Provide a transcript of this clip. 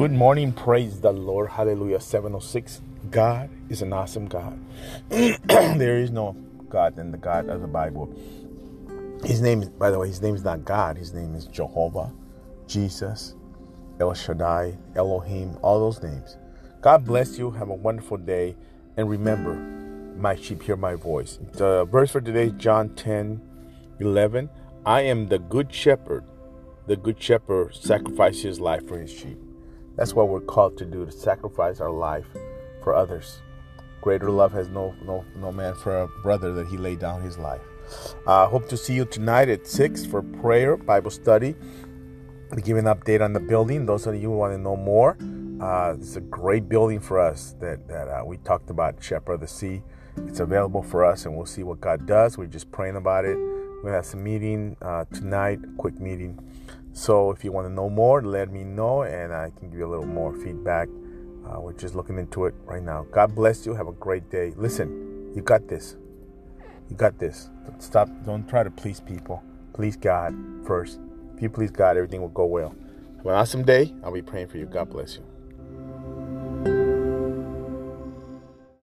Good morning, praise the Lord. Hallelujah. 706. God is an awesome God. there is no God than the God of the Bible. His name, by the way, his name is not God. His name is Jehovah, Jesus, El Shaddai, Elohim, all those names. God bless you. Have a wonderful day. And remember, my sheep hear my voice. The verse for today is John 10 11. I am the good shepherd. The good shepherd sacrifices his life for his sheep. That's what we're called to do, to sacrifice our life for others. Greater love has no no no man for a brother that he laid down his life. I uh, hope to see you tonight at six for prayer, Bible study. We give an update on the building. Those of you who want to know more, uh, it's a great building for us that that uh, we talked about, Shepherd of the Sea. It's available for us, and we'll see what God does. We're just praying about it. We have some meeting uh, tonight, quick meeting. So if you want to know more, let me know, and I can give you a little more feedback. Uh, we're just looking into it right now. God bless you. Have a great day. Listen, you got this. You got this. Stop. Don't try to please people. Please God first. If you please God, everything will go well. Have an awesome day. I'll be praying for you. God bless you.